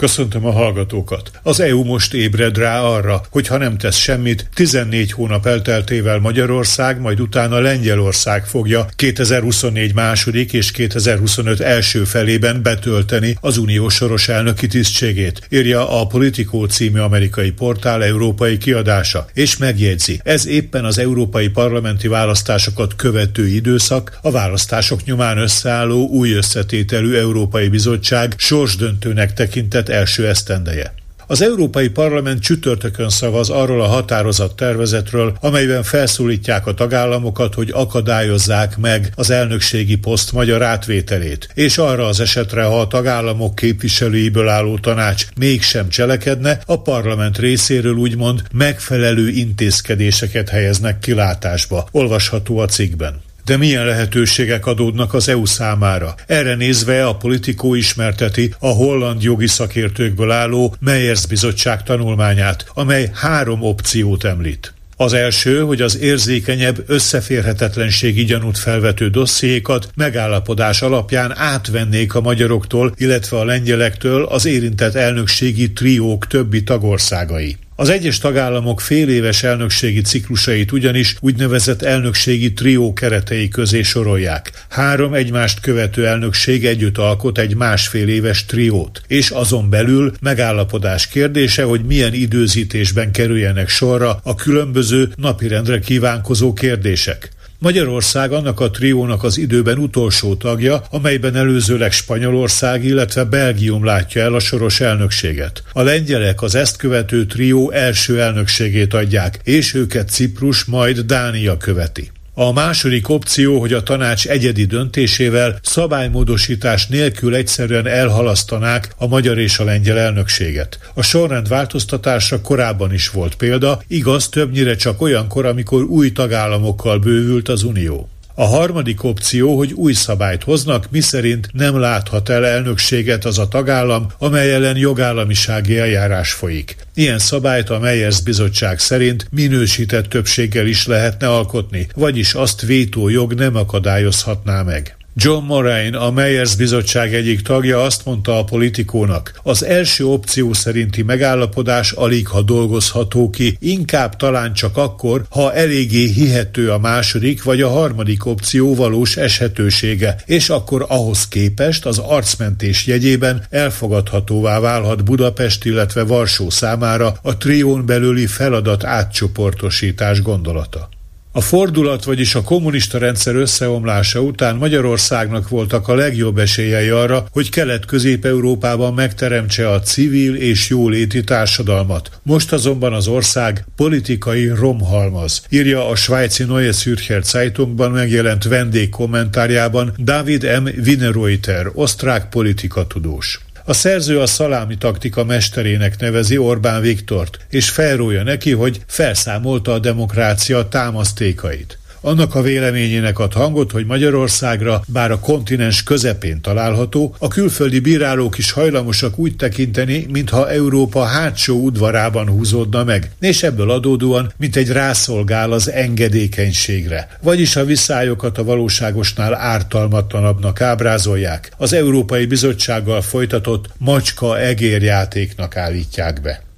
Köszöntöm a hallgatókat. Az EU most ébred rá arra, hogy ha nem tesz semmit, 14 hónap elteltével Magyarország, majd utána Lengyelország fogja 2024 második és 2025 első felében betölteni az unió soros elnöki tisztségét, írja a Politico című amerikai portál európai kiadása, és megjegyzi, ez éppen az európai parlamenti választásokat követő időszak, a választások nyomán összeálló új összetételű Európai Bizottság sorsdöntőnek tekintett első esztendeje. Az Európai Parlament csütörtökön szavaz arról a határozat tervezetről, amelyben felszólítják a tagállamokat, hogy akadályozzák meg az elnökségi poszt magyar átvételét, és arra az esetre, ha a tagállamok képviselőiből álló tanács mégsem cselekedne, a parlament részéről úgymond megfelelő intézkedéseket helyeznek kilátásba. Olvasható a cikkben. De milyen lehetőségek adódnak az EU számára? Erre nézve a politikó ismerteti a holland jogi szakértőkből álló Meyers bizottság tanulmányát, amely három opciót említ. Az első, hogy az érzékenyebb összeférhetetlenségi gyanút felvető dossziékat megállapodás alapján átvennék a magyaroktól, illetve a lengyelektől az érintett elnökségi triók többi tagországai. Az egyes tagállamok fél éves elnökségi ciklusait ugyanis úgynevezett elnökségi trió keretei közé sorolják. Három egymást követő elnökség együtt alkot egy másfél éves triót, és azon belül megállapodás kérdése, hogy milyen időzítésben kerüljenek sorra a különböző napirendre kívánkozó kérdések. Magyarország annak a triónak az időben utolsó tagja, amelyben előzőleg Spanyolország, illetve Belgium látja el a soros elnökséget. A lengyelek az ezt követő trió első elnökségét adják, és őket Ciprus, majd Dánia követi. A második opció, hogy a tanács egyedi döntésével szabálymódosítás nélkül egyszerűen elhalasztanák a magyar és a lengyel elnökséget. A sorrend változtatása korábban is volt példa, igaz többnyire csak olyankor, amikor új tagállamokkal bővült az Unió. A harmadik opció, hogy új szabályt hoznak, miszerint nem láthat el elnökséget az a tagállam, amely ellen jogállamisági eljárás folyik. Ilyen szabályt a Meyers bizottság szerint minősített többséggel is lehetne alkotni, vagyis azt vétójog nem akadályozhatná meg. John Moraine, a Meyers bizottság egyik tagja azt mondta a politikónak, az első opció szerinti megállapodás alig ha dolgozható ki, inkább talán csak akkor, ha eléggé hihető a második vagy a harmadik opció valós eshetősége, és akkor ahhoz képest az arcmentés jegyében elfogadhatóvá válhat Budapest, illetve Varsó számára a trión belüli feladat átcsoportosítás gondolata. A fordulat, vagyis a kommunista rendszer összeomlása után Magyarországnak voltak a legjobb esélyei arra, hogy Kelet-Közép-Európában megteremtse a civil és jóléti társadalmat. Most azonban az ország politikai romhalmaz, írja a svájci Neue Zürcher Zeitungban megjelent vendég kommentárjában David M. Wienerreuter, osztrák politikatudós. A szerző a szalámi taktika mesterének nevezi Orbán Viktort, és felrója neki, hogy felszámolta a demokrácia támasztékait. Annak a véleményének ad hangot, hogy Magyarországra, bár a kontinens közepén található, a külföldi bírálók is hajlamosak úgy tekinteni, mintha Európa hátsó udvarában húzódna meg, és ebből adódóan, mint egy rászolgál az engedékenységre. Vagyis a viszályokat a valóságosnál ártalmatlanabbnak ábrázolják, az Európai Bizottsággal folytatott macska-egér játéknak állítják be.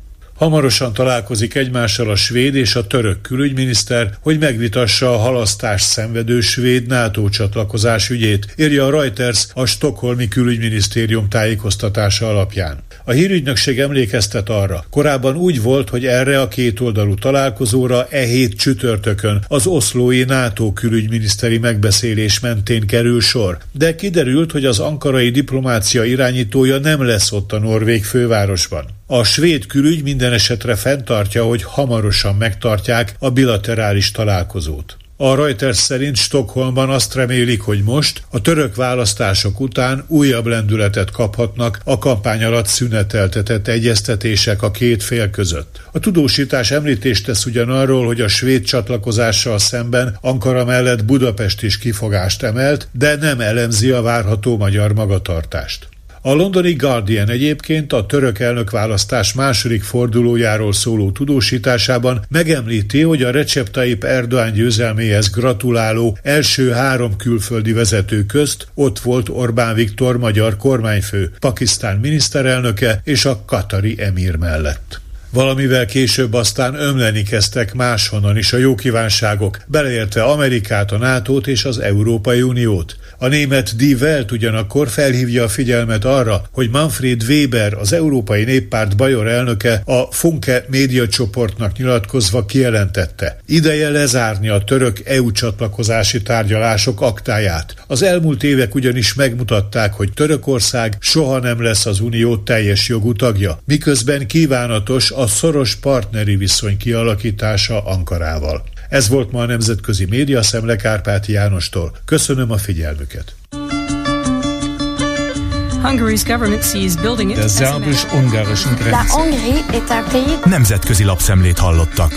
Hamarosan találkozik egymással a svéd és a török külügyminiszter, hogy megvitassa a halasztás szenvedő svéd NATO csatlakozás ügyét, írja a Reuters a Stockholmi külügyminisztérium tájékoztatása alapján. A hírügynökség emlékeztet arra, korábban úgy volt, hogy erre a kétoldalú találkozóra e hét csütörtökön az oszlói NATO külügyminiszteri megbeszélés mentén kerül sor, de kiderült, hogy az ankarai diplomácia irányítója nem lesz ott a Norvég fővárosban. A svéd külügy minden esetre fenntartja, hogy hamarosan megtartják a bilaterális találkozót. A Reuters szerint Stockholmban azt remélik, hogy most, a török választások után újabb lendületet kaphatnak a kampány alatt szüneteltetett egyeztetések a két fél között. A tudósítás említést tesz ugyanarról, hogy a svéd csatlakozással szemben Ankara mellett Budapest is kifogást emelt, de nem elemzi a várható magyar magatartást. A londoni Guardian egyébként a török elnökválasztás második fordulójáról szóló tudósításában megemlíti, hogy a Recep Tayyip Erdoğan győzelméhez gratuláló első három külföldi vezető közt ott volt Orbán Viktor magyar kormányfő, Pakisztán miniszterelnöke és a katari emír mellett. Valamivel később aztán ömleni kezdtek máshonnan is a jókívánságok, beleértve Amerikát, a nato és az Európai Uniót. A német Die Welt ugyanakkor felhívja a figyelmet arra, hogy Manfred Weber, az Európai Néppárt Bajor elnöke a Funke médiacsoportnak nyilatkozva kijelentette. Ideje lezárni a török EU csatlakozási tárgyalások aktáját. Az elmúlt évek ugyanis megmutatták, hogy Törökország soha nem lesz az Unió teljes jogú tagja, miközben kívánatos szoros partneri viszony kialakítása Ankarával. Ez volt ma a Nemzetközi Média Szemle Kárpáti Jánostól. Köszönöm a figyelmüket. Hungary's government sees building it szerbus-ungarischen Grenze. Nemzetközi lapszemlét hallottak.